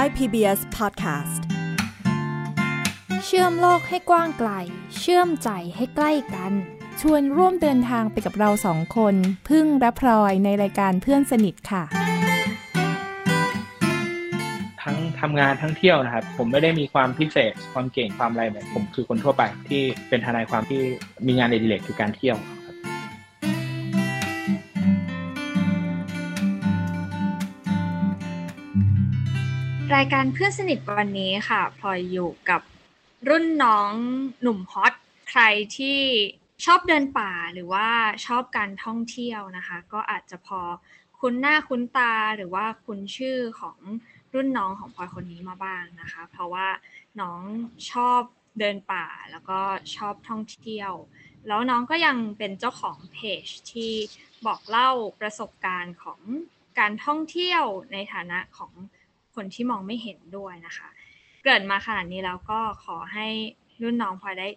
Thai PBS Podcast เชื่อมโลกให้กว้างไกล เชื่อมใจให้ใกล้กัน ชวนร่วมเดินทางไปกับเราสองคน พึ่งและพลอยในรายการเพื่อนสนิทค่ะ ทั้งทำงานทั้งเที่ยวนะครับ ผมไม่ได้มีความพิเศษ ความเก่งความอะไรแบบผมคือคนทั่วไปที่เป็นทนายความที่มีงานอดิเรกคือการเที่ยว รายการเพื่อนสนิทวันนี้ค่ะพลอยอยู่กับรุ่นน้องหนุ่มฮอตใครที่ชอบเดินป่าหรือว่าชอบการท่องเที่ยวนะคะ ก็อาจจะพอคุ้นหน้าคุ้นตาหรือว่าคุ้นชื่อของรุ่นน้องของพลอยคนนี้มาบ้างนะคะ เพราะว่าน้องชอบเดินป่าแล้วก็ชอบท่องเที่ยว แล้วน้องก็ยังเป็นเจ้าของเพจที่บอกเล่าประสบการณ์ของการท่องเที่ยวในฐานะของ คนที่มองไม่เห็นด้วยนะคะ เกิดมาขนาดนี้แล้วก็ขอให้รุ่นน้องพลอยได้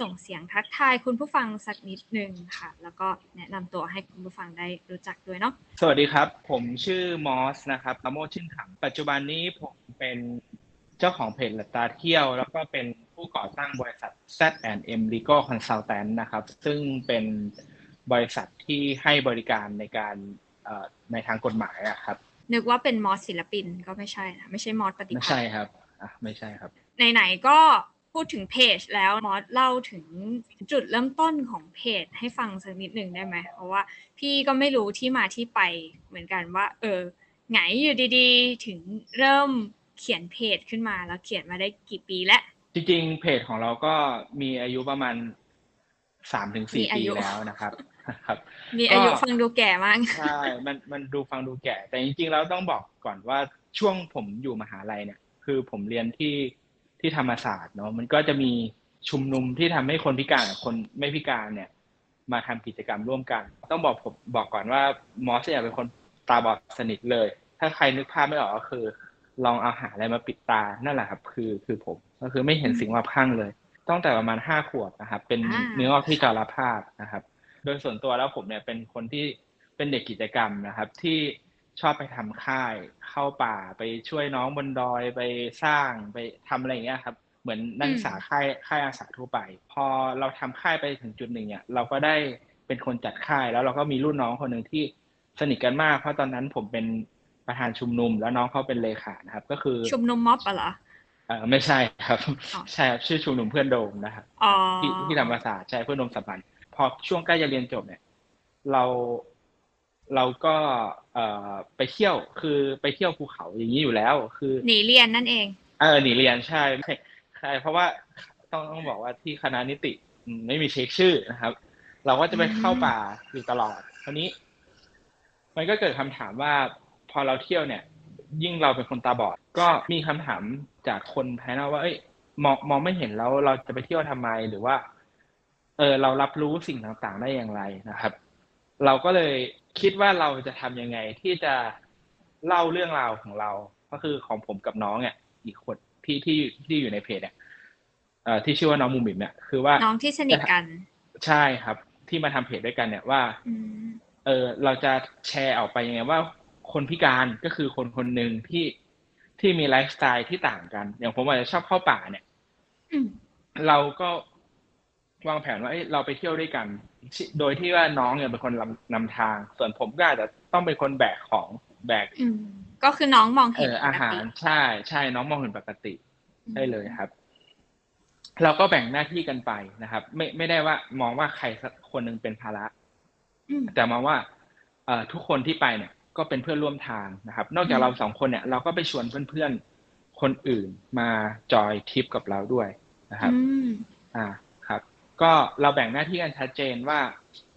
ส่งเสียงทักทายคุณผู้ฟังสักนิดหนึ่งค่ะ แล้วก็แนะนำตัวให้คุณผู้ฟังได้รู้จักด้วยเนาะสวัสดีครับ ผมชื่อมอสนะครับประโมทชื่นถังปัจจุบันนี้ผมเป็นเจ้าของเพจหลัตาเที่ยว แล้วก็เป็นผู้ก่อตั้งบริษัท Z&M Legal Consultant นะครับ ซึ่งเป็นบริษัทที่ให้บริการในการในทางกฎหมายอะครับ นึกว่าเป็นมอสศิลปินก็ไม่ใช่นะไม่ใช่มอสปฏิไม่ภาใช่ณครับอะไม่ใช่ครับไหนๆก็พูดถึงเพจแล้วมอสเล่าถึงจุดเริ่มต้นของเพจให้ฟังสักนิดหนึ่งได้ไหมเพราะว่าพี่ก็ไม่รู้ที่มาที่ไปเหมือนกันว่า เออไงอยู่ดีๆ ถึงเริ่มเขียนเพจขึ้นมาแล้วเขียนมาได้กี่ปีแล้วจริงๆเพจของเราก็มีอายุประมาณสามถึงมีสี่อาปียุแล้วนะครับ ครับมีอายุก็ฟังดูแก่มากใช่มันมันดูฟังดูแก่ แต่จริงๆแล้วต้องบอกก่อนว่าช่วงผมอยู่มหาลัยเนี่ย คือผมเรียนที่ที่ธรรมศาสตร์เนาะมันก็จะมีชุมนุมที่ทำให้คนพิการกับคนไม่พิการเนี่ย มาทำกิจกรรมร่วมกัน ต้องบอกผมบอกก่อนว่ามอสเนี่ยเป็นคนตาบอดสนิทเลย ถ้าใครนึกภาพไม่ออกก็คือ ลองเอาหาอะไรมาปิดตานั่นแหละครับ คือคือผมก็คือไม่เห็นสิ่งรอบข้างเลยตั้งแต่ประมาณห้าขวบนะครับ เป็นอ่าเนื้องอกที่จาราภาพนะครับ โดยส่วนตัวแล้วผมเนี่ยเป็นคนที่เป็นเด็กกิจกรรมนะครับ ที่ชอบไปทำค่ายเข้าป่าไปช่วยน้องบนดอยไปสร้างไปทำอะไรอย่างเงี้ยครับ เหมือนนักศึกษาค่ายค่ายอาสาทั่วไป พอเราทำค่ายไปถึงจุดหนึ่งเนี่ยเราก็ได้เป็นคนจัดค่ายแล้วเราก็มีรุ่นน้องคนหนึ่งที่สนิทกันมากเพราะตอนนั้นผมเป็นประธานชุมนุม แล้วน้องเขาเป็นเลขานะครับ ก็คือชุมนุมม็อบอะเหรอเออไม่ใช่ครับอ๋อใช่ครับชื่อชุมนุมเพื่อนโดมนะครับอ๋อที่ที่ธรรมศาสตร์ใช่เพื่อนโดมสัมพันธ์ พอช่วงใกล้จะเรียนจบเนี่ย เราเราก็เอ่อไปเที่ยวคือไปเที่ยวภูเขาอย่างนี้อยู่แล้ว คือหนีเรียนนั่นเอง เออหนีเรียนใช่ไม่ใช่เพราะว่าต้องต้องบอกว่าที่คณะนิติอืมไม่มีเช็คชื่อนะครับ เราก็จะไปเข้าป่าอยู่ตลอดคราวนี้ มันก็เกิดคำถามว่าพอเราเที่ยวเนี่ย ยิ่งเราเป็นคนตาบอด ก็มีคำถามจากคนภายนอกว่า เอ้ยมองมองไม่เห็นแล้วเราจะไปเที่ยวทำไมหรือว่า เออเรารับรู้สิ่งต่างๆได้อย่างไรนะครับ เราก็เลยคิดว่าเราจะทำยังไงที่จะเล่าเรื่องราวของเรา ก็คือของผมกับน้องเนี่ยอีกคนที่ที่ที่อยู่ในเพจเนี่ยเอ่อที่ชื่อว่าน้องมุมบิมเนี่ยคือว่าน้องที่สนิทกัน ใช่ครับ ที่มาทำเพจด้วยกันเนี่ยว่าอืมเออเราจะแชร์ออกไปยังไงว่าคนพิการก็คือคนคนหนึ่งที่ที่มีไลฟ์สไตล์ที่ต่างกัน อย่างผมอาจจะชอบเข้าป่าเนี่ยอืมเราก็ วางแผนว่าเอ้ยเราไปเที่ยวด้วยกันสิโดยที่ว่าน้องเนี่ยเป็นคนนำนำทาง ส่วนผมก็อาจจะต้องเป็นคนแบกของแบกอืมก็คือน้องมองเอเห็นอปกอาหารติใช่ใช่น้องมองเห็นปกติได้เลยครับ เราก็แบ่งหน้าที่กันไปนะครับ ไม่ไม่ได้ว่ามองว่าใครสักคนหนึ่งเป็นภาระอืมแต่มองว่าเอ่อทุกคนที่ไปเนี่ย ก็เป็นเพื่อนร่วมทางนะครับ นอกจากอืมเราสองคนเนี่ย เราก็ไปชวนเพื่อนๆคนอื่นมาจอยทริปกับเราด้วยนะครับอืมอ่าครับ ก็เราแบ่งหน้าที่กันชัดเจนว่า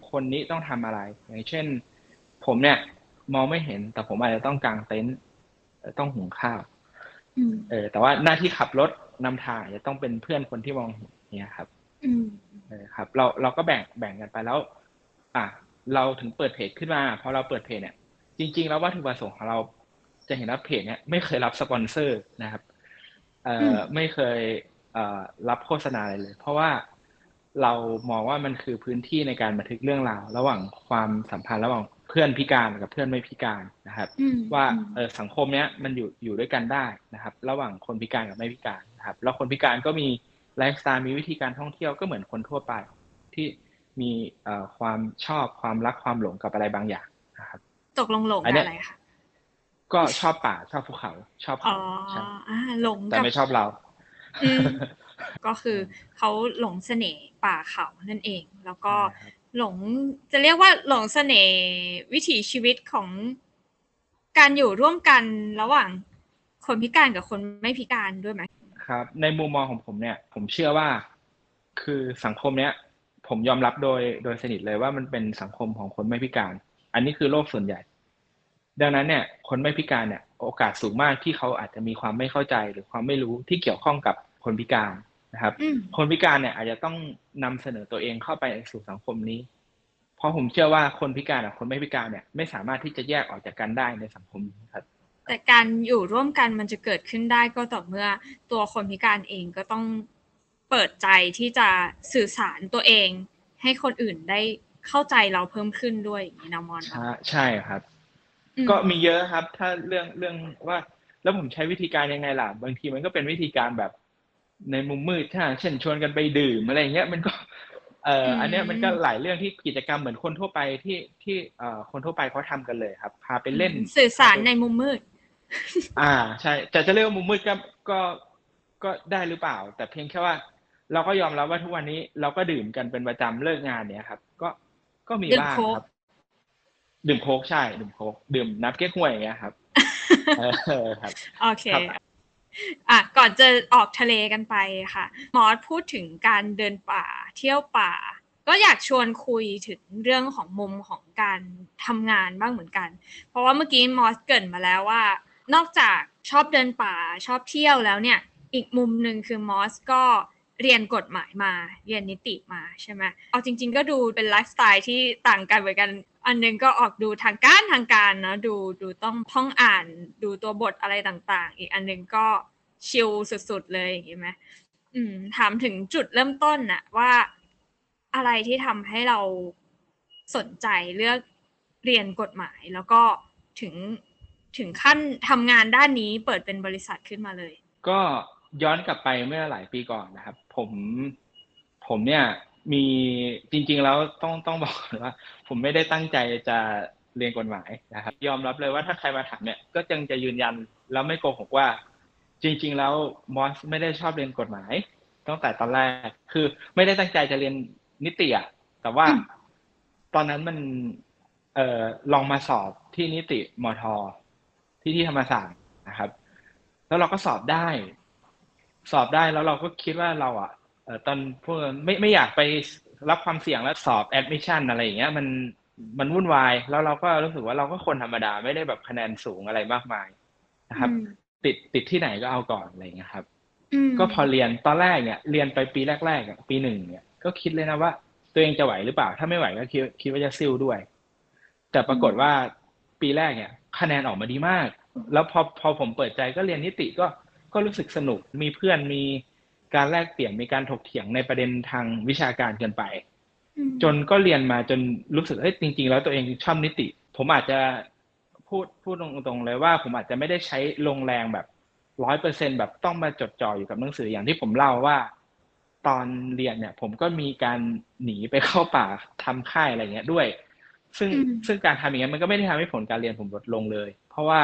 คนนี้ต้องทำอะไร อย่างเช่น ผมเนี่ย มองไม่เห็น แต่ผมอาจจะต้องกางเต็นท์เอ่อต้องหุงข้าวอืมเออ แต่ว่าหน้าที่ขับรถนำทางจะต้องเป็นเพื่อนคนที่มองเห็นเนี่ยครับอืมเออครับ เราเราก็แบ่งแบ่งกันไปแล้ว อะเราถึงเปิดเพจขึ้นมาพอเราเปิดเพจเนี่ย จริง ๆ แล้ววัตถุประสงค์ของเราจะเห็นว่าเพจเนี่ยไม่เคยรับสปอนเซอร์นะครับ เอ่ออไม่เคยเอ่อรับโฆษณาอะไรเลย เพราะว่า เรามองว่ามันคือพื้นที่ในการบันทึกเรื่องราวระหว่างความสัมพันธ์ระหว่างเพพื่อนพิการกับเพื่อนไม่พิการนะครับอืมว่าอืมเออสังคมเนี้ยมันอยู่อยู่ด้วยกันได้นะครับ ระหว่างคนพิการกับไม่พิการนะครับแล้วคนพิการก็มีไลฟ์สไตล์มีวิธีการท่องเที่ยวก็เหมือนคนทั่วไปที่มีเอ่อความชอบความรักความหลงกับอะไรบางอย่างนะครับ ตกลงหลงอันเนี้ยอะไรคะก็ชอบป่าชอบภูเขาชอบอ๋อเขาใช่อ่าหลงแต่กับไม่ชอบเราอืม ก็คือเขาหลงเสน่ห์ป่าเขานั่นเอง แล้วก็ใช่ครับหลงจะเรียกว่าหลงเสน่ห์วิถีชีวิตของการอยู่ร่วมกันระหว่างคนพิการกับคนไม่พิการด้วยไหมครับ ในมุมมองของผมเนี่ย ผมเชื่อว่า คือสังคมเนี้ย ผมยอมรับโดยโดยสนิทเลยว่ามันเป็นสังคมของคนไม่พิการ อันนี้คือโลกส่วนใหญ่ ดังนั้นเนี่ย คนไม่พิการเนี่ย โอกาสสูงมากที่เขาอาจจะมีความไม่เข้าใจหรือความไม่รู้ที่เกี่ยวข้องกับ คนพิการนะครับอืมคนพิการเนี่ยอาจจะต้องนำเสนอตัวเองเข้าไปสู่สังคมนี้ เพราะผมเชื่อว่าคนพิการกับคนไม่พิการเนี่ย ไม่สามารถที่จะแยกออกจากกันได้ในสังคมนี้ครับ แต่การอยู่ร่วมกันมันจะเกิดขึ้นได้ก็ต่อเมื่อตัวคนพิการเองก็ต้องเปิดใจที่จะสื่อสารตัวเอง ให้คนอื่นได้เข้าใจเราเพิ่มขึ้นด้วยอย่างนี้นะมอนเนอะใช่ใช่ครับอืมก็มีเยอะครับ ถ้าเรื่องเรื่องว่า แล้วผมใช้วิธีการยังไงล่ะ บางทีมันก็เป็นวิธีการแบบ ในมุมมืดใช่ไหมเช่นชวนกันไปดื่มอะไรอย่างเงี้ยมันก็เอ่ออันเนี้ยมันก็หลายเรื่องที่กิจกรรมเหมือนคนทั่วไปที่ที่เอ่อคนทั่วไปเขาทำกันเลยครับ พาไปเล่นสื่อสารในมุมมืด อ่าใช่แต่จะเรียกว่ามุมมืดก็ก็ก็ได้หรือเปล่า แต่เพียงแค่ว่า เราก็ยอมรับว่าทุกวันนี้เราก็ดื่มกันเป็นประจำเลิกงานเนี่ยครับ ก็ก็มีดื่มบ้างโค้กครับ ดื่มโค้กใช่ ดื่มโค้กดื่มน้ำเก๊กฮวยอย่างเงี้ยครับ เออครับโอเคครับ อะก่อนจะออกทะเลกันไปค่ะมอสพูดถึงการเดินป่าเที่ยวป่า ก็อยากชวนคุยถึงเรื่องของมุมของการทำงานบ้างเหมือนกัน เพราะว่าเมื่อกี้มอสเกรินมาแล้วว่า นอกจากชอบเดินป่าชอบเที่ยวแล้วเนี่ย อีกมุมหนึ่งคือมอสก็เรียนกฎหมายมา เรียนนิติมาใช่ไหมเอาจริง ๆ ก็ดูเป็นไลฟ์สไตล์ที่ต่างกันเหมือนกัน อันหนึงก็ออกดูทางการทางการเนอะดูดูต้องท่องอ่านดูตัวบทอะไรต่างๆ อีกอันหนึงก็ชิลสุดๆเลยอย่างนี้ไหมอืม ถามถึงจุดเริ่มต้นน่ะ ว่าอะไรที่ทำให้เราสนใจเลือกเรียนกฎหมาย แล้วก็ถึงถึงขั้นทำงานด้านนี้เปิดเป็นบริษัทขึ้นมาเลย ก็ย้อนกลับไปเมื่อหลายปีก่อนนะครับ ผม ผมเนี่ย มีจริงๆแล้วต้องต้องบอกก่อนว่า ผมไม่ได้ตั้งใจจะเรียนกฎหมายนะครับ ยอมรับเลยว่าถ้าใครมาถามเนี่ยก็ยังจะยืนยันแล้วไม่โกหกว่า จริง ๆ แล้วมอสไม่ได้ชอบเรียนกฎหมายตั้งแต่ตอนแรกคือไม่ได้ตั้งใจจะเรียนนิติอะแต่ว่าอืมตอนนั้นมัน เอ่อลองมาสอบที่นิติมทที่ที่ธรรมศาสตร์นะครับ แล้วเราก็สอบได้ สอบได้แล้วเราก็คิดว่าเราอะเอ่อ ตอนพวกไม่ไม่อยากไปรับความเสี่ยงแล้วสอบแอดมิชชั่นอะไรอย่างเงี้ยมันมันวุ่นวาย แล้วเราก็รู้สึกว่าเราก็คนธรรมดาไม่ได้แบบคะแนนสูงอะไรมากมายนะครับอืมติดติดที่ไหนก็เอาก่อนอะไรอย่างเงี้ยครับอืมก็พอเรียนตอนแรกเนี่ยเรียนไปปีแรกๆอะปีหนึ่งเนี่ยก็คิดเลยนะว่า ตัวเองจะไหวหรือเปล่า ถ้าไม่ไหวก็คิดคิดว่าจะซิ่วด้วย แต่ปรากฏว่าปีแรกเนี่ย คะแนนออกมาดีมาก แล้วพอพอผมเปิดใจก็เรียนนิติก็ก็รู้สึกสนุกมีเพื่อนมี การแลกเปลี่ยนมีการถกเถียงในประเด็นทางวิชาการเกินไปอืมจนก็เรียนมาจนรู้สึกเฮ้ยจริง ๆ แล้วตัวเองชอบนิติ ผมอาจจะพูดพูดตรงๆเลยว่า ผมอาจจะไม่ได้ใช้ลงแรงแบบร้อยเปอร์เซ็นแบบต้องมาจดจ่ออยู่กับหนังสืออย่างที่ผมเล่าว่า ตอนเรียนเนี่ย ผมก็มีการหนีไปเข้าป่าทำค่ายอะไรเงี้ยด้วย ซึ่งอืมซึ่งการทำอย่างนี้นมันก็ไม่ได้ทำให้ผลการเรียนผมลดลงเลย เพราะว่า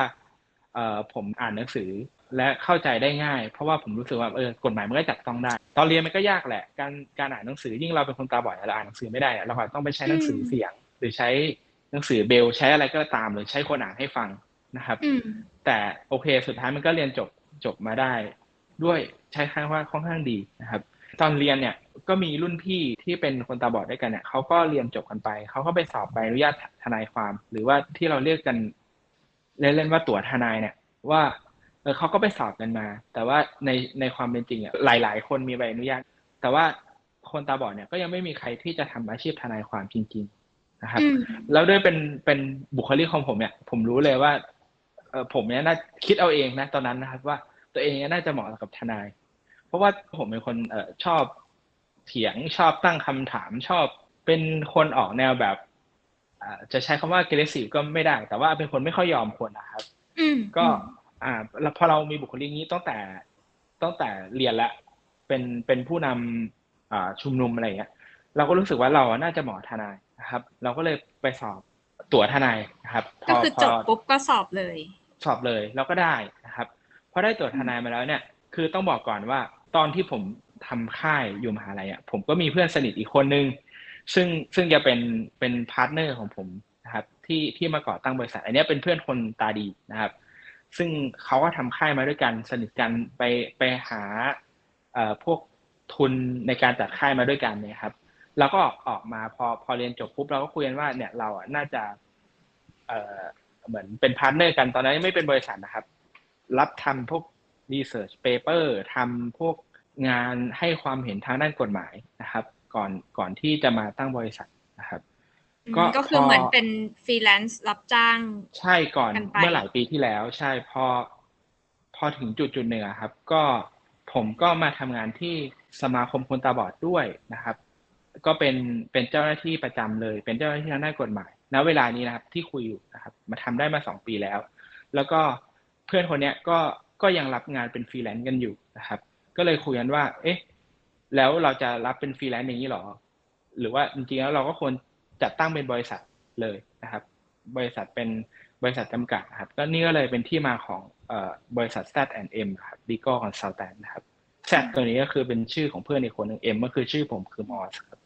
เอ่อผมอ่านหนังสือและเข้าใจได้ง่าย เพราะว่าผมรู้สึกว่าเออกฎหมายมันก็จับต้องได้ ตอนเรียนมันก็ยากแหละ การการอ่านหนังสือยิ่งเราเป็นคนตาบอดเราอ่านหนังสือไม่ได้อะเราอาจต้องไปใช้หนังสือเสียง หรือใช้หนังสือเบลใช้อะไรก็ตามหรือใช้คนอ่านให้ฟังนะครับอืมแต่โอเคสุดท้ายมันก็เรียนจบจบมาได้ ด้วยใช้คำว่าค่อนข้างดีนะครับ ตอนเรียนเนี่ยก็มีรุ่นพี่ที่เป็นคนตาบอดด้วยกันเนี่ยเขาก็เรียนจบกันไปเขาก็ไปสอบใบอนุญาตทนายความ หรือว่าที่เราเรียกกัน เล่นๆว่าตั๋วทนายเนี่ยว่าเออเขาก็ไปสอบกันมา แต่ว่าในในความเป็นจริงอะหลาย ๆ คนมีใบอนุญาต แต่ว่าคนตาบอดเนี่ยก็ยังไม่มีใครที่จะทำอาชีพทนายความจริง ๆ นะครับอืมแล้วด้วยเป็นเป็นบุคลิกของผมเนี่ยผมรู้เลยว่าเออผมเนี่ยน่าคิดเอาเองนะตอนนั้นนะครับ ว่าตัวเองเนี่ยน่าจะเหมาะกับทนาย เพราะว่าผมเป็นคนเออชอบเถียงชอบตั้งคำถามชอบเป็นคนออกแนวแบบอ่า จะใช้คำว่า aggressive ก็ไม่ได้ แต่ว่าเป็นคนไม่ค่อยยอมคนนะครับอืมก็อ่าแล้วพอเรามีบุคลิกนี้ตั้งแต่ตั้งแต่เรียนแล้วเป็นเป็นผู้นำอ่าชุมนุมอะไรอย่างเงี้ย เราก็รู้สึกว่าเราน่าจะเหมาะทนายนะครับ เราก็เลยไปสอบตั๋วทนายนะครับพก็คือจบพปุ๊บก็สอบเลย สอบเลยเราก็ได้นะครับพอได้ตั๋วทนายมาแล้วเนี่ย คือต้องบอกก่อนว่า ตอนที่ผมทำค่ายอยู่มหาลัยอะผมก็มีเพื่อนสนิทอีกคนนึง ซึ่งซึ่งจะเป็นเป็น partner ของผมนะครับ ที่ที่มาก่อตั้งบริษัท อันนี้เป็นเพื่อนคนตาดีนะครับ ซึ่งเขาก็ทำค่ายมาด้วยกันสนิทกันไปไปหาเอ่อพวกทุนในการจัดค่ายมาด้วยกันเนี่ยครับ แล้วก็ออกมาพอพอเรียนจบปุ๊บเราก็คุยกันว่าเนี่ยเราอะน่าจะเอ่อเหมือนเป็น partner กันตอนนั้นไม่เป็นบริษัทนะครับ รับทำพวก research paper ทำพวกงานให้ความเห็นทางด้านกฎหมายนะครับ ก่อนก่อนที่จะมาตั้งบริษัทนะครับก็ก็คือพอเหมือนเป็นฟรีแลนซ์รับจ้าง ใช่ก่อนกันไปเมื่อหลายปีที่แล้ว ใช่พอพอถึงจุดจุดหนึ่งอะครับ ก็ผมก็มาทำงานที่สมาคมคนตาบอดด้วยนะครับ ก็เป็นเป็นเจ้าหน้าที่ประจำเลย เป็นเจ้าหน้าที่ทางด้านกฎหมายณเวลานี้นะครับ ที่คุยอยู่นะครับ มาทำได้มาสองปีแล้ว แล้วก็เพื่อนคนเนี้ยก็ก็ยังรับงานเป็นฟรีแลนซ์กันอยู่นะครับ ก็เลยคุยกันว่า เอ๊ะ แล้วเราจะรับเป็นฟรีแลนซ์อย่างนี้หรอ หรือว่าจริงๆแล้วเราก็ควรจัดตั้งเป็นบริษัทเลยนะครับ บริษัทเป็นบริษัทจำกัดนะครับ ก็นี่ก็เลยเป็นที่มาของเอ่อบริษัท Z&M ครับ Legal Consultant นะครับ Z ตัวนี้ก็คือเป็นชื่อของเพื่อนอีกคนหนึ่ง M ก็คือชื่อผมคือมอสครับ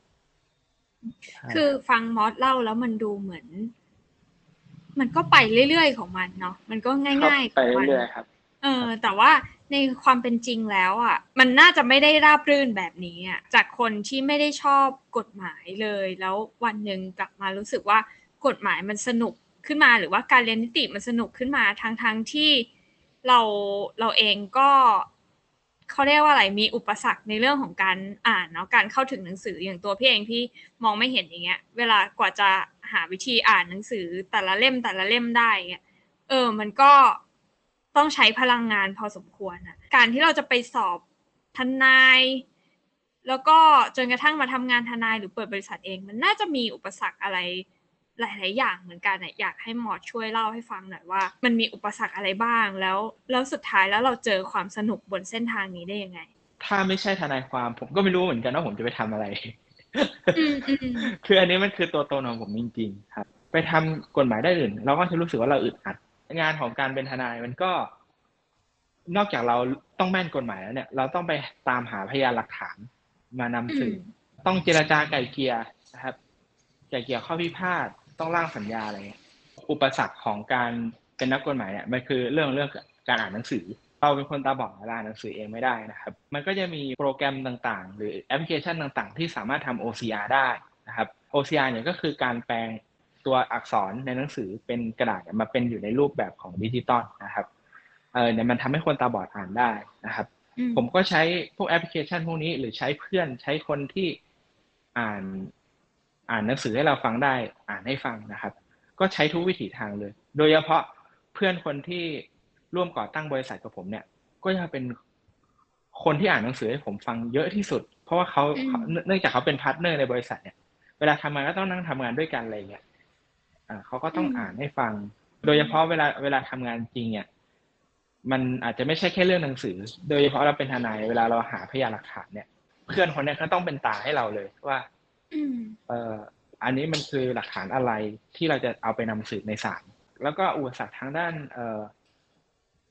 คือฟังมอสเล่าแล้วมันดูเหมือน มันก็ไปเรื่อยๆของมันเนาะ มันก็ง่ายๆขไปองมันเรื่อยๆครับ เออ แต่ว่า ในความเป็นจริงแล้วอะ มันน่าจะไม่ได้ราบรื่นแบบนี้อะจากคนที่ไม่ได้ชอบกฎหมายเลย แล้ววันหนึ่งกลับมารู้สึกว่ากฎหมายมันสนุกขึ้นมา หรือว่าการเรียนนิติมันสนุกขึ้นมาทั้งทั้งที่เราเราเองก็เขาเรียกว่าอะไรมีอุปสรรคในเรื่องของการอ่านเนาะการเข้าถึงหนังสืออย่างตัวพี่เองพี่มองไม่เห็นอย่างเงี้ย เวลากว่าจะหาวิธีอ่านหนังสือแต่ละเล่มแต่ละเล่มได้เงี้ยเออ มันก็ ต้องใช้พลังงานพอสมควรอะการที่เราจะไปสอบทนาย แล้วก็จนกระทั่งมาทำงานทนายหรือเปิดบริษัทเอง มันน่าจะมีอุปสรรคอะไรหลาย ๆ อย่างเหมือนกันอะอยากให้หมอช่วยเล่าให้ฟังหน่อยว่า มันมีอุปสรรคอะไรบ้าง แล้วแล้วสุดท้ายแล้วเราเจอความสนุกบนเส้นทางนี้ได้ยังไง ถ้าไม่ใช่ทนายความ ผมก็ไม่รู้เหมือนกันว่าผมจะไปทำอะไรอืมอืมคืออันนี้มันคือตัวตนของผมจริง ๆ ครับ ไปทำกฎหมายได้อื่น เราก็จะรู้สึกว่าเราอึดอัด งานของการเป็นทนายมันก็ นอกจากเราต้องแม่นกฎหมายแล้วเนี่ย เราต้องไปตามหาพยานหลักฐานมานำสืบอืมต้องเจรจาไกล่เกลียร์นะครับ ไกล่เกลียร์ข้อพิพาทต้องร่างสัญญาอะไรเงี้ยอุปสรรคของการเป็นนักกฎหมายเนี่ยมันคือเรื่องเรื่องการอ่านหนังสือ เราเป็นคนตาบอดเราอ่านหนังสือเองไม่ได้นะครับ มันก็จะมีโปรแกรมต่างๆ หรือแอปพลิเคชันต่างๆ ที่สามารถทำ OCR ได้นะครับ OCR เนี่ยก็คือการแปลง ตัวอักษรในหนังสือเป็นกระดาษเนี่ยมาเป็นอยู่ในรูปแบบของดิจิตอลนะครับเออเนี่ยมันทำให้คนตาบอดอ่านได้นะครับอืมผมก็ใช้พวกแอปพลิเคชันพวกนี้ หรือใช้เพื่อนใช้คนที่อ่านอ่านหนังสือให้เราฟังได้อ่านให้ฟังนะครับ ก็ใช้ทุกวิถีทางเลย โดยเฉพาะเพื่อนคนที่ร่วมก่อตั้งบริษัทกับผมเนี่ย ก็จะเป็นคนที่อ่านหนังสือให้ผมฟังเยอะที่สุด เพราะว่าเขาอืมเขาเนื่องจากเขาเป็น partner ในบริษัทเนี่ยเวลาทำงานก็ต้องนั่งทำงานด้วยกันอะไรอย่างเงี้ย อ่าเขาก็ต้องอ่านให้ฟัง โดยเฉพาะเวลาเวลาทำงานจริงเนี่ยมันอาจจะไม่ใช่แค่เรื่องหนังสือ โดยเฉพาะเราเป็นทนายเวลาเราหาพยานหลักฐานเนี่ย เพื่อนคนเนี้ยเขาต้องเป็นตาให้เราเลยว่าอืมเอ่ออันนี้มันคือหลักฐานอะไรที่เราจะเอาไปนำสืบในศาลแล้วก็อุปสรรคทางด้าน เอ่อ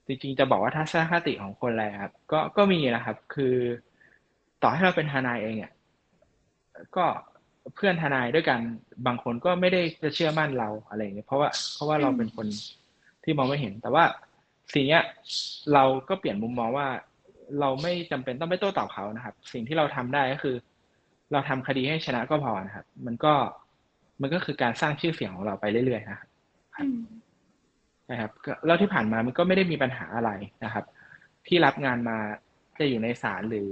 จริงๆจะบอกว่าทัศนคติของคนอะไรครับ ก็ก็มีนะครับ คือ ต่อให้เราเป็นทนายเองอะก็ เพื่อนทนายด้วยกันบางคนก็ไม่ได้จะเชื่อมั่นเราอะไรอย่างเงี้ยเพราะว่าเพราะว่าเราเป็นคนที่มองไม่เห็น แต่ว่าสิ่งเนี้ยเราก็เปลี่ยนมุมมองว่า เราไม่จำเป็นต้องไปโต้ตอบเขานะครับ สิ่งที่เราทำได้ก็คือ เราทำคดีให้ชนะก็พอนะครับ มันก็มันก็คือการสร้างชื่อเสียงของเราไปเรื่อยๆนะครับนะครับก็แล้วที่ผ่านมามันก็ไม่ได้มีปัญหาอะไรนะครับ ที่รับงานมาจะอยู่ในศาลหรือ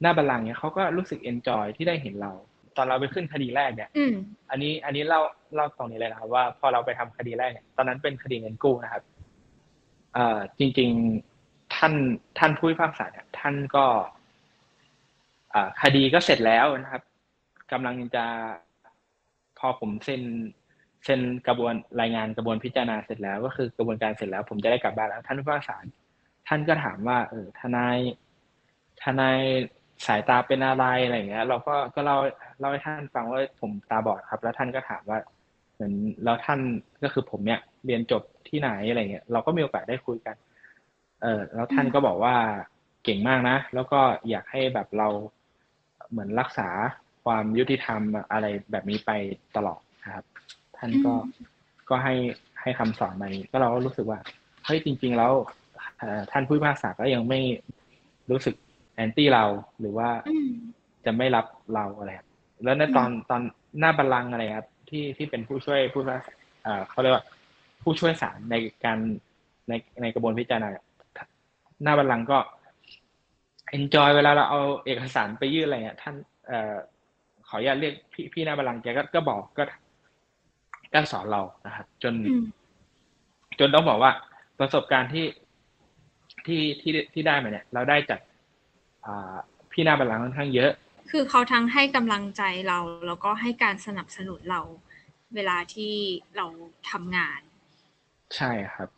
หน้าบัลลังก์เนี่ยเขาก็รู้สึกเอนจอยที่ได้เห็นเรา ตอนเราไปขึ้นคดีแรกเนี่ยอืมอันนี้อันนี้เล่าเล่าตรงนี้เลยนะครับ ว่าพอเราไปทำคดีแรกเนี่ยตอนนั้นเป็นคดีเงินกู้นะครับเอ่อจริง ๆท่านท่านผู้พิพากษาเนี่ยท่านก็อ่าคดีก็เสร็จแล้วนะครับกำลังจะพอผมเซ็นเซ็นกระบวนรายงานกระบวนพิจารณาเสร็จแล้วก็คือกระบวนการเสร็จแล้ว ผมจะได้กลับบ้านแล้ว ท่านผู้พิพากษาท่านก็ถามว่า เออทนายทนาย สายตาเป็นอะไรอะไรอย่างเงี้ย เราก็ก็เล่าเล่าให้ท่านฟังว่าผมตาบอดครับ แล้วท่านก็ถามว่าเหมือนแล้วท่านก็คือผมเนี่ยเรียนจบที่ไหนอะไรเงี้ยเราก็มีโอกาสได้คุยกัน เออแล้วท่านก็บอกว่าเก่งมากนะ แล้วก็อยากให้แบบเราเหมือนรักษาความยุติธรรมอะไรแบบนี้ไปตลอดนะครับ ท่านก็ก็ให้ให้คำสอนมานี้ก็เราก็รู้สึกว่าเฮ้ยจริง ๆ แล้วท่านผู้พิพากษาก็ยังไม่รู้สึก แอนตี้เราหรือว่าจะไม่รับเราอะไรครับแล้วในตอนตอนหน้าบัลลังก์อะไรครับ ที่ที่เป็นผู้ช่วยผู้พิพากษาเขาเรียกว่าผู้ช่วยศาลในการในในกระบวนพิจารณาหน้าบัลลังก์ก็เอนจอยเวลาเราเอาเอกสารไปยื่นอะไรเงี้ยท่านเอ่อขออนุญาตเรียกพี่พี่หน้าบัลลังก์แกก็ก็บอกก็ก็สอนเรานะครับจน จนต้องบอกว่าประสบการณ์ที่ที่ที่ที่ได้มาเนี่ย เราได้จากอ่า พี่หน้าบัลลังก์ค่อนข้างเยอะ คือเขาทั้งให้กำลังใจเรา แล้วก็ให้การสนับสนุนเราเวลาที่เราทำงาน ใช่ครับ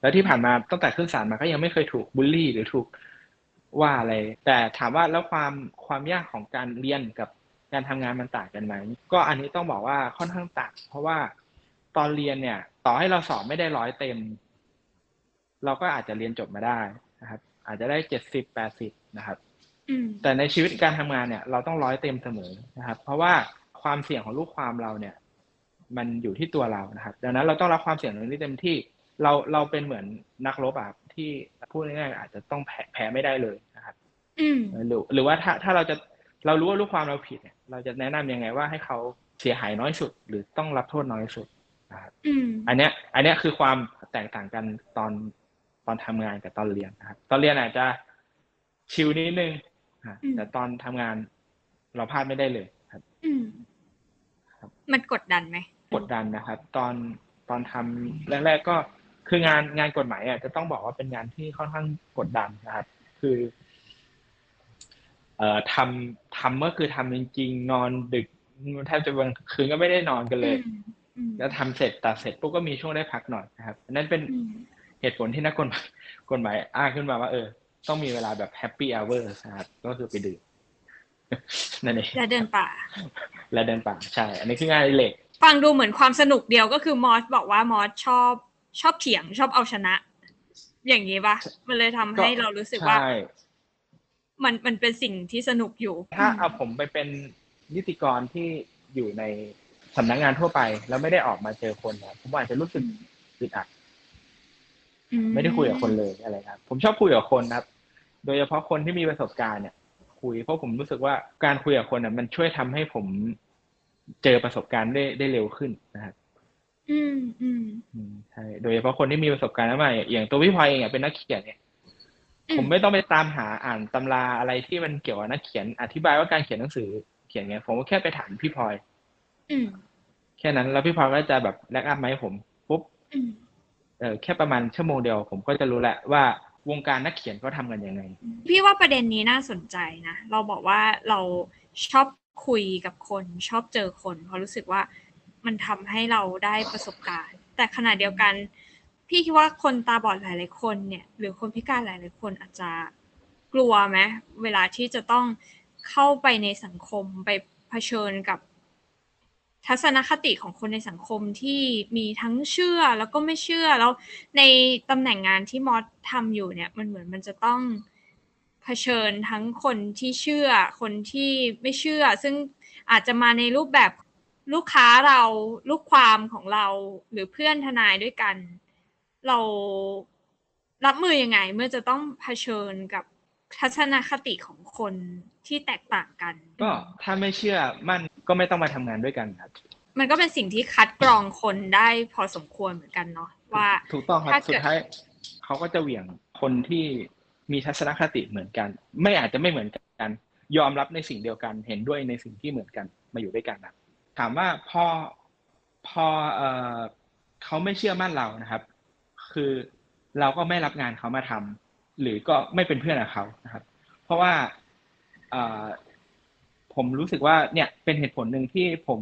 แล้วที่ผ่านมาตั้งแต่ขึ้นศาลมาก็ยังไม่เคยถูกบูลลี่หรือถูกว่าอะไร แต่ถามว่าแล้วความความยากของการเรียนกับการทำงานมันต่างกันไหม ก็อันนี้ต้องบอกว่าค่อนข้างต่าง เพราะว่าตอนเรียนเนี่ย ต่อให้เราสอบไม่ได้ร้อยเต็ม เราก็อาจจะเรียนจบมาได้นะครับ อาจจะได้เจ็ดสิบแปดสิบ นะครับแต่ในชีวิตการทำงานเนี่ย เราต้องร้อยเต็มเสมอนะครับ เพราะว่าความเสี่ยงของลูกความเราเนี่ย มันอยู่ที่ตัวเรานะครับ ดังนั้นเราต้องรับความเสี่ยงตรงนี้เต็มที่เราเราเป็นเหมือนนักรบอะที่พูดง่ายๆอาจจะต้องแพ้แพ้ไม่ได้เลยนะครับหรือหรือว่าถ้าถ้าเราจะเรารู้ว่าลูกความเราผิดเนี่ย เราจะแนะนํำยังไงว่าให้เขาเสียหายน้อยสุด หรือต้องรับโทษน้อยสุดนะครับอันเนี้ย อันเนี้ยคือความแตกต่างกันตอนตอนทำงานกับตอนเรียนนะครับ ตอนเรียนอาจจะ ชิลนิดนึงแต่ตอนทำงานเราพลาดไม่ได้เลยครับมันกดดันไหม กดดันนะครับ ตอนตอนทำแรกๆก็คืองานงานกฎหมายอะจะต้องบอกว่าเป็นงานที่ค่อนข้างกดดันนะครับ คือ เอ่อทำทำเมื่อคือทำจริงๆ นอนดึกแทบจะบางคืนก็ไม่ได้นอนกันเลย แล้วทำเสร็จตัดเสร็จปุ๊บก็มีช่วงได้พักหน่อยนะครับนั่นเป็นเหตุผลที่นักกฎหมายกฎหมายอ้างขึ้นมาว่าเออ ต้องมีเวลาแบบแฮปปี้อเวอร์นะครับก็คือไปดื่มนั่นเองและเดินป่า และเดินป่าใช่ อันนี้คืองานเล็กฟังดูเหมือนความสนุกเดียวก็คือมอสบอกว่ามอสชอบชอบเถียงชอบเอาชนะ อย่างนี้ปะมันเลยทำให้เรารู้สึกว่า มันมันเป็นสิ่งที่สนุกอยู่ ถ้าเอาผมไปเป็นนิติกรที่อยู่ในสำนักงานทั่วไป แล้วไม่ได้ออกมาเจอคนนะผมอาจจะรู้สึกอึดอัดไม่ได้คุยกับคนเลยอะไรครับ ผมชอบคุยกับคนครับ โดยเฉพาะคนที่มีประสบการณ์เนี่ย คุยเพราะผมรู้สึกว่าการคุยกับคนน่ะมันช่วยทำให้ผมเจอประสบการณ์ได้ได้เร็วขึ้นนะครับอืมอืมใช่โดยเฉพาะคนที่มีประสบการณ์มาอย่างตัวพี่พลอยเองเป็นนักเขียนเนี่ยผมไม่ต้องไปตามหาอ่านตำราอะไรที่มันเกี่ยวกับนักเขียนอธิบายว่าการเขียนหนังสือเขียนไงผมก็แค่ไปถามพี่พลอยแค่นั้นแล้วพี่พลอยก็จะแบบแลกอัพมาให้ผมปุ๊บเออแค่ประมาณชั่วโมงเดียว ผมก็จะรู้แหละว่า วงการนักเขียนเขาทากันยังไง พี่ว่าประเด็นนี้น่าสนใจนะ เราบอกว่าเราชอบคุยกับคนชอบเจอคนเพราะรู้สึกว่ามันทำให้เราได้ประสบการณ์ แต่ขณะเดียวกัน พี่คิดว่าคนตาบอดหลาย ๆ คนเนี่ย หรือคนพิการหลาย ๆ คนอาจจะกลัวไหมเวลาที่จะต้องเข้าไปในสังคมไปเผชิญกับ ทัศนคติของคนในสังคมที่มีทั้งเชื่อแล้วก็ไม่เชื่อแล้วในตำแหน่งงานที่มอสทำอยู่เนี่ย มันเหมือนมันจะต้องเผชิญทั้งคนที่เชื่อ คนที่ไม่เชื่อ ซึ่งอาจจะมาในรูปแบบลูกค้าเราลูกความของเราหรือเพื่อนทนายด้วยกัน เรารับมือยังไง เมื่อจะต้องเผชิญกับทัศนคติของคนที่แตกต่างกัน ก็ถ้าไม่เชื่อมั่น ก็ไม่ต้องมาทำงานด้วยกันครับ มันก็เป็นสิ่งที่คัดกรองคนได้พอสมควรเหมือนกันเนาะว่าถูกต้องครับสุดท้ายเขาก็จะเหวี่ยงคนที่มีทัศนคติเหมือนกัน ไม่อาจจะไม่เหมือนกัน ยอมรับในสิ่งเดียวกัน เห็นด้วยในสิ่งที่เหมือนกันมาอยู่ด้วยกันนะถามว่าพอพอเออเขาไม่เชื่อมั่นเรานะครับ คือเราก็ไม่รับงานเขามาทำหรือก็ไม่เป็นเพื่อนกับเขานะครับ เพราะว่าเออ ผมรู้สึกว่าเนี่ยเป็นเหตุผลหนึ่งที่ผม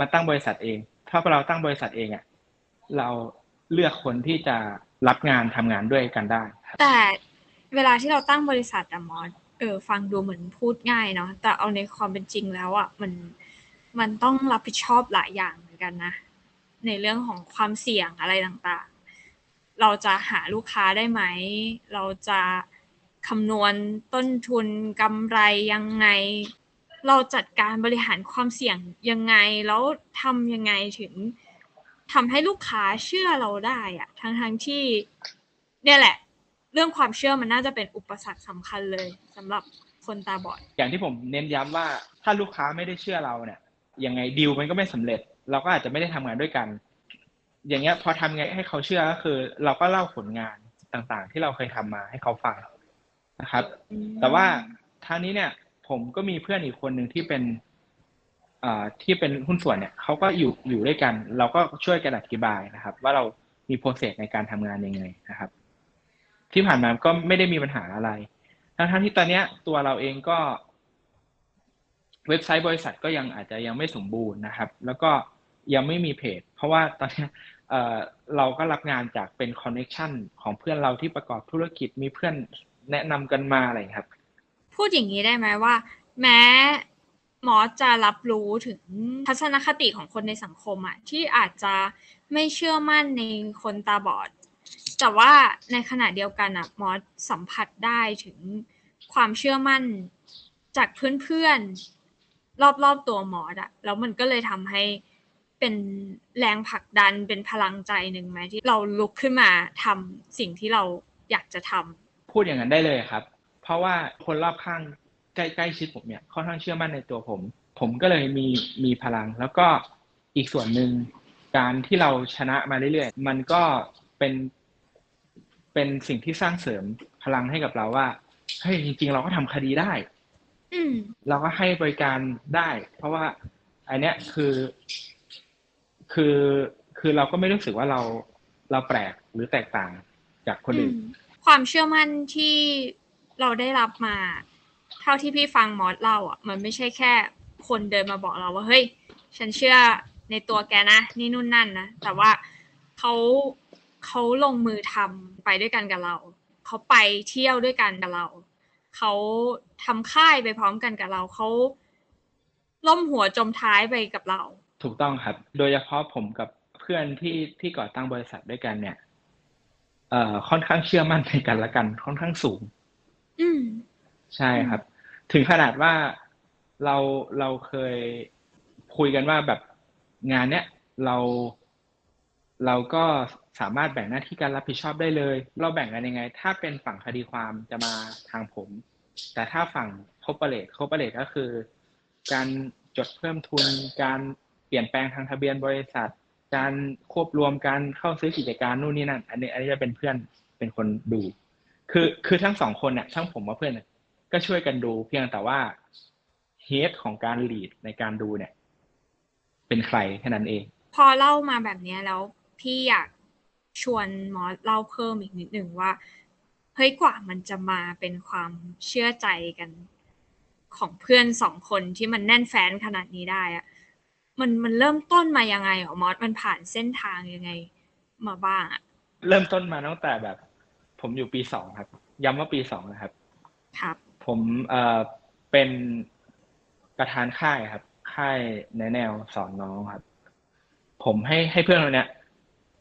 มาตั้งบริษัทเอง ถ้าเราตั้งบริษัทเองอะเราเลือกคนที่จะรับงานทำงานด้วยกันได้ แต่เวลาที่เราตั้งบริษัทอะมอสเออฟังดูเหมือนพูดง่ายเนาะแต่เอาในความเป็นจริงแล้วอะมันมันต้องรับผิดชอบหลายอย่างเหมือนกันนะในเรื่องของความเสี่ยงอะไรต่างๆ เราจะหาลูกค้าได้ไหม เราจะคำนวณต้นทุนกำไรยังไง เราจัดการบริหารความเสี่ยงยังไง แล้วทำยังไงถึงทำให้ลูกค้าเชื่อเราได้อะทั้งทั้งที่ เนี่ยแหละ เรื่องความเชื่อมันน่าจะเป็นอุปสรรคสำคัญเลยสำหรับคนตาบอด อย่างที่ผมเน้นย้ำว่าถ้าลูกค้าไม่ได้เชื่อเราเนี่ยยังไงดีลมันก็ไม่สำเร็จ เราก็อาจจะไม่ได้ทำงานด้วยกัน อย่างเงี้ย พอทำไงให้เขาเชื่อก็คือ เราก็เล่าผลงานต่างๆ ที่เราเคยทำมาให้เขาฟังนะครับ แต่ว่าทางนี้เนี่ย ผมก็มีเพื่อนอีกคนหนึ่งที่เป็นอที่เป็นหุ้นส่วนเนี่ยเขาก็อยู่อยู่ด้วยกัน เราก็ช่วยกันอธิบายนะครับ ว่าเรามีโปรเซสในการทำงานยังไงนะครับ ที่ผ่านมาก็ไม่ได้มีปัญหาอะไรทั้งๆที่ตอนเนี้ยตัวเราเองก็เว็บไซต์บริษัทก็ยังอาจจะยังไม่สมบูรณ์นะครับ แล้วก็ยังไม่มีเพจ เพราะว่าตอนเนี้ยเราก็รับงานจากเป็นคอนเน็ชันของเพื่อนเราที่ประกอบธุรกิจมีเพื่อนแนะนำกันมาอะไรครับ พูดอย่างนี้ได้ไหมว่า แม้หมอจะรับรู้ถึงทัศนคติของคนในสังคมอะที่อาจจะไม่เชื่อมั่นในคนตาบอด แต่ว่าในขณะเดียวกันอะหมอสัมผัสได้ถึงความเชื่อมั่นจากเพื่อนๆ รอบๆตัวหมออะแล้วมันก็เลยทำให้เป็นแรงผลักดันเป็นพลังใจหนึ่งไหมที่เราลุกขึ้นมาทำสิ่งที่เราอยากจะทำพูดอย่างนั้นได้เลยครับ เพราะว่าคนรอบข้างใกล้ใกล้ชิดผมเนี่ยค่อนข้างเชื่อมั่นในตัวผม ผมก็เลยมีมีพลัง แล้วก็อีกส่วนหนึ่งการที่เราชนะมาเรื่อยๆ มันก็เป็นเป็นสิ่งที่สร้างเสริมพลังให้กับเราว่าเฮ้ยจริง ๆ เราก็ทำคดีได้อืมเราก็ให้บริการได้ เพราะว่าอันเนี้ยคือคือคือเราก็ไม่รู้สึกว่าเราเราแปลกหรือแตกต่างจากคนอื่นอืมความเชื่อมั่นที่ เราได้รับมา เท่าที่พี่ฟังมอสเล่าอะ มันไม่ใช่แค่คนเดินมาบอกเราว่าเฮ้ย ฉันเชื่อในตัวแกนะ นี่นู่นนั่นนะ แต่ว่าเขาเขาลงมือทำไปด้วยกันกับเรา เขาไปเที่ยวด้วยกันกับเรา เขาทำค่ายไปพร้อมกันกับเรา เขาล่มหัวจมท้ายไปกับเรา ถูกต้องครับ โดยเฉพาะผมกับเพื่อนที่ที่ก่อตั้งบริษัทด้วยกันเนี่ย เอ่อค่อนข้างเชื่อมั่นในกันและกัน ค่อนข้างสูง อืม ใช่ครับ ถึงขนาดว่าเราเราเคยคุยกันว่าแบบงานเนี้ยเราเราก็สามารถแบ่งหน้าที่การรับผิดชอบได้เลย เราแบ่งกันยังไง ถ้าเป็นฝั่งคดีความจะมาทางผม แต่ถ้าฝั่งคอ r เปอเรทคอ r เปอเรทก็คือ การจดเพิ่มทุน การเปลี่ยนแปลงทางทะเบียนบริษัท การควบรวมการเข้าซื้อกิจการนู่นนี่นั่น อันนี้อันนี้จะเป็นเพื่อนเป็นคนดู คือคือทั้งสองคนเนี่ยทั้งผมกับเพื่อนเนี่ยก็ช่วยกันดูเพียงแต่ว่าเฮดของการลีดในการดูเนี่ย เป็นใครแค่นั้นเอง พอเล่ามาแบบเนี้ยแล้ว พี่อยากชวนหมอเล่าเพิ่มอีกนิดหนึ่งว่าเฮ้ยกว่ามันจะมาเป็นความเชื่อใจกัน ของเพื่อนสองคนที่มันแน่นแฟนขนาดนี้ได้อะมันมันเริ่มต้นมายังไงเหรอมอสมันผ่านเส้นทางยังไง มาบ้างอะเริ่มต้นมาตั้งแต่แบบ ผมอยู่ปีสองครับ ย้ำว่าปีสองนะครับ ครับ ผมเอ่อเป็นประธานค่ายครับ ค่ายในแนวสอนน้องครับ ผมให้ให้เพื่อนคนเนี้ย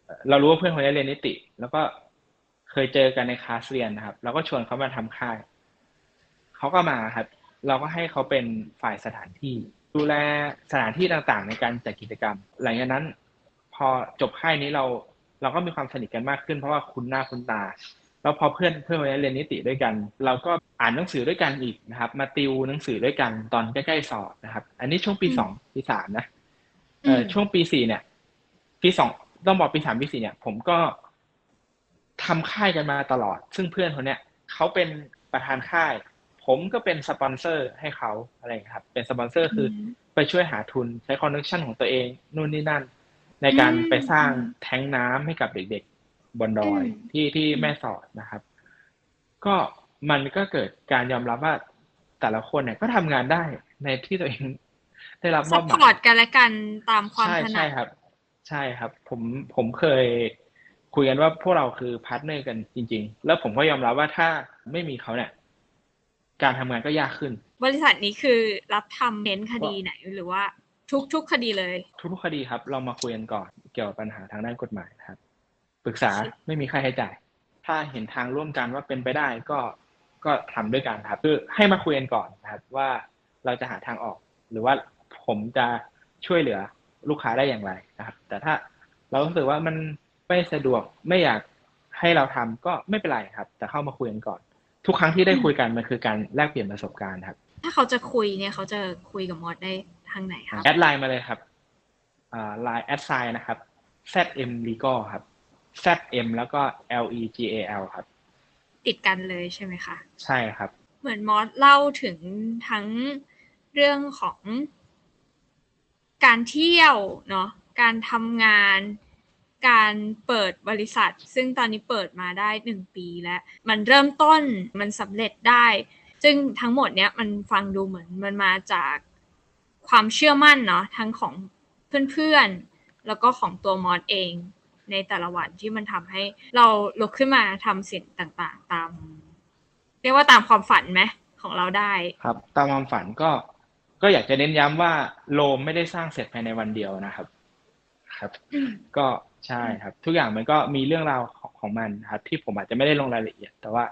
เอ่อเรารู้ว่าเพื่อนคนนี้เรียนนิติ แล้วก็เคยเจอกันในคลาสเรียนนะครับเราก็ชวนเขามาทำค่ายเขาก็มาครับ เราก็ให้เขาเป็นฝ่ายสถานที่ ดูแลสถานที่ต่างๆ ในการจัดกิจกรรม หลังจากนั้น พอจบค่ายนี้เราเราก็มีความสนิทกันมากขึ้น เพราะว่าคุ้นหน้าคุ้นตา แล้วพอเพื่อนเพื่อนคนนี้เรียนนิติด้วยกัน เราก็อ่านหนังสือด้วยกันอีกนะครับ มาติวหนังสือด้วยกันตอนใกล้ๆสอบนะครับ อันนี้ช่วงปีอืมสองปีสามนะเอออมช่วงปีสี่เนี่ยปีสองต้องบอกปีสามปีสี่เนี่ย ผมก็ทำค่ายกันมาตลอด ซึ่งเพื่อนคนเนี้ยเขาเป็นประธานค่าย ผมก็เป็นสปอนเซอร์ให้เขาอะไรอย่างเงี้ยครับ เป็นสปอนเซอร์คืออมไปช่วยหาทุนใช้ connection ของตัวเองนู่นนี่นั่น ในการอืมไปสร้างแท็งก์น้ำให้กับเด็กๆ บนดอยอืมที่ที่อืมแม่สอดนะครับ ก็มันก็เกิดการยอมรับว่าแต่ละคนเนี่ยก็ทำงานได้ในที่ตัวเองได้รับมซัอพบหพมาอร์ตยกันและกันตามความใช่ถนัใช่ครับ ใช่ครับ ผมผมเคยคุยกันว่าพวกเราคือ partner กันจริง ๆ แล้วผมก็ยอมรับว่าถ้าไม่มีเขาเนี่ยการทำงานก็ยากขึ้น บริษัทนี้คือรับทำเน้นคดีไหนหรือว่าทุกทุกคดีเลย ทุกๆคดีครับ เรามาคุยกันก่อนเกี่ยวกับปัญหาทางด้านกฎหมายนะครับ ปรึกษาไม่มีค่าใช้จ่าย ถ้าเห็นทางร่วมกันว่าเป็นไปได้ก็ก็ทำด้วยกันครับ คือให้มาคุยกันก่อนนะครับ ว่าเราจะหาทางออก หรือว่าผมจะช่วยเหลือลูกค้าได้อย่างไรนะครับ แต่ถ้าเรารู้สึกว่ามันไม่สะดวกไม่อยากให้เราทำก็ไม่เป็นไรครับ แต่เข้ามาคุยกันก่อน ทุกครั้งที่ได้คุยกันมันคือการแลกเปลี่ยนประสบการณ์ครับ ถ้าเขาจะคุยเนี่ยเขาจะคุยกับมอสได้ทางไหนครับ addไลน์มาเลยครับอ่าไลน์ at sign นะครับ zm legal ครับ zm แล้วก็ l e g a l ครับ ติดกันเลยใช่ไหมคะ ใช่ครับ เหมือนมอสเล่าถึงทั้งเรื่องของการเที่ยวเนาะการทำงานการเปิดบริษัท ซึ่งตอนนี้เปิดมาได้หนึ่งปีแล้ว มันเริ่มต้นมันสำเร็จได้ ซึ่งทั้งหมดเนี้ยมันฟังดูเหมือนมันมาจากความเชื่อมั่นเนาะทั้งของเพื่อนๆ แล้วก็ของตัวมอสเอง ในแต่ละวันที่มันทำให้เราลุกขึ้นมาทำสิ่งต่างๆ ตาม เรียกว่าตามความฝันไหมของเราได้ ครับ ตามความฝันก็ก็อยากจะเน้นย้ำว่าโลมไม่ได้สร้างเสร็จภายในวันเดียวนะครับ ครับอืมก็ใช่ครับ ทุกอย่างมันก็มีเรื่องราวของของมันครับ ที่ผมอาจจะไม่ได้ลงรายละเอียด แต่ว่า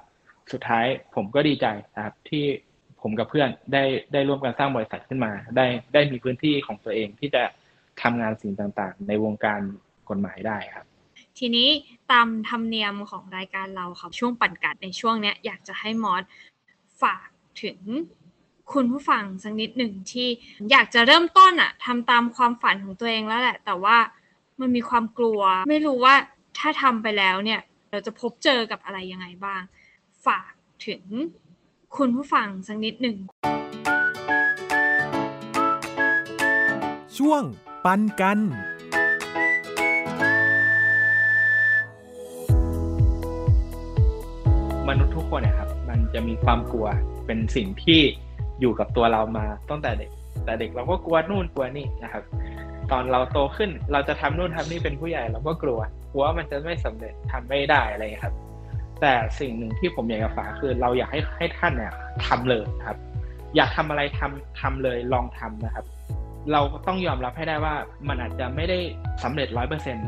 สุดท้ายผมก็ดีใจนะครับ ที่ผมกับเพื่อนได้ได้ร่วมกันสร้างบริษัทขึ้นมา ได้ได้มีพื้นที่ของตัวเองที่จะทำงานสิ่งต่างๆ ในวงการ กฎหมายได้ครับ ทีนี้ตามธรรมเนียมของรายการเราค่ะช่วงปั่นกัดในช่วงเนี้ยอยากจะให้มอสฝากถึงคุณผู้ฟังสักนิดหนึ่งที่อยากจะเริ่มต้นอะทำตามความฝันของตัวเองแล้วแหละ แต่ว่ามันมีความกลัว ไม่รู้ว่าถ้าทำไปแล้วเนี่ย เราจะพบเจอกับอะไรยังไงบ้าง ฝากถึงคุณผู้ฟังสักนิดหนึ่ง ช่วงปันกัน คนนะครับ มันจะมีความกลัวเป็นสิ่งที่อยู่กับตัวเรามาตั้งแต่เด็ก แต่เด็กเราก็กลัวนู่นกลัวนี่นะครับ ตอนเราโตขึ้นเราจะทำนู่นทำนี่เป็นผู้ใหญ่เราก็กลัวกลัวว่ามันจะไม่สำเร็จทำไม่ได้อะไรครับ แต่สิ่งหนึ่งที่ผมอยากจะฝากคือ เราอยากให้ให้ท่านเนี่ยทำเลยครับ อยากทำอะไรทำทำเลยลองทำนะครับ เราต้องยอมรับให้ได้ว่ามันอาจจะไม่ได้สำเร็จร้อยเปอร์เซ็นต์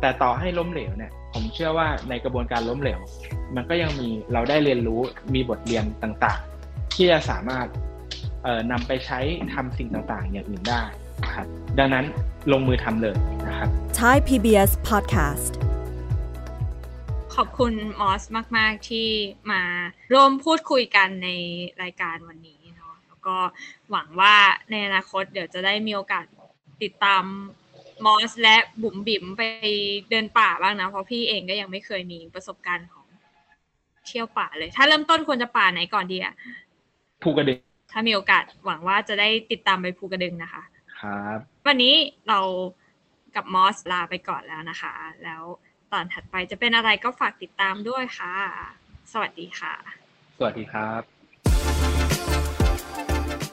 แต่ต่อให้ล้มเหลวเนี่ย ผมเชื่อว่าในกระบวนการล้มเหลว มันก็ยังมีเราได้เรียนรู้มีบทเรียนต่างๆ ที่จะสามารถเอ่อนำไปใช้ทำสิ่งต่างๆ อย่างอื่นได้นะครับดังนั้นลงมือทำเลยนะครับ Thai PBS Podcast ขอบคุณมอสมาก ๆ ที่มาร่วมพูดคุยกันในรายการวันนี้เนาะแล้วก็หวังว่าในอนาคตเดี๋ยวจะได้มีโอกาสติดตาม มอสและบุ๋มบิ๋มไปเดินป่าบ้างนะ เพราะพี่เองก็ยังไม่เคยมีประสบการณ์ของเที่ยวป่าเลย ถ้าเริ่มต้นควรจะป่าไหนก่อนดีอะภูกระดึงถ้ามีโอกาสหวังว่าจะได้ติดตามไปภูกระดึงนะคะ ครับ วันนี้เรากับมอสลาไปก่อนแล้วนะคะ แล้วตอนถัดไปจะเป็นอะไรก็ฝากติดตามด้วยค่ะ สวัสดีค่ะ สวัสดีครับ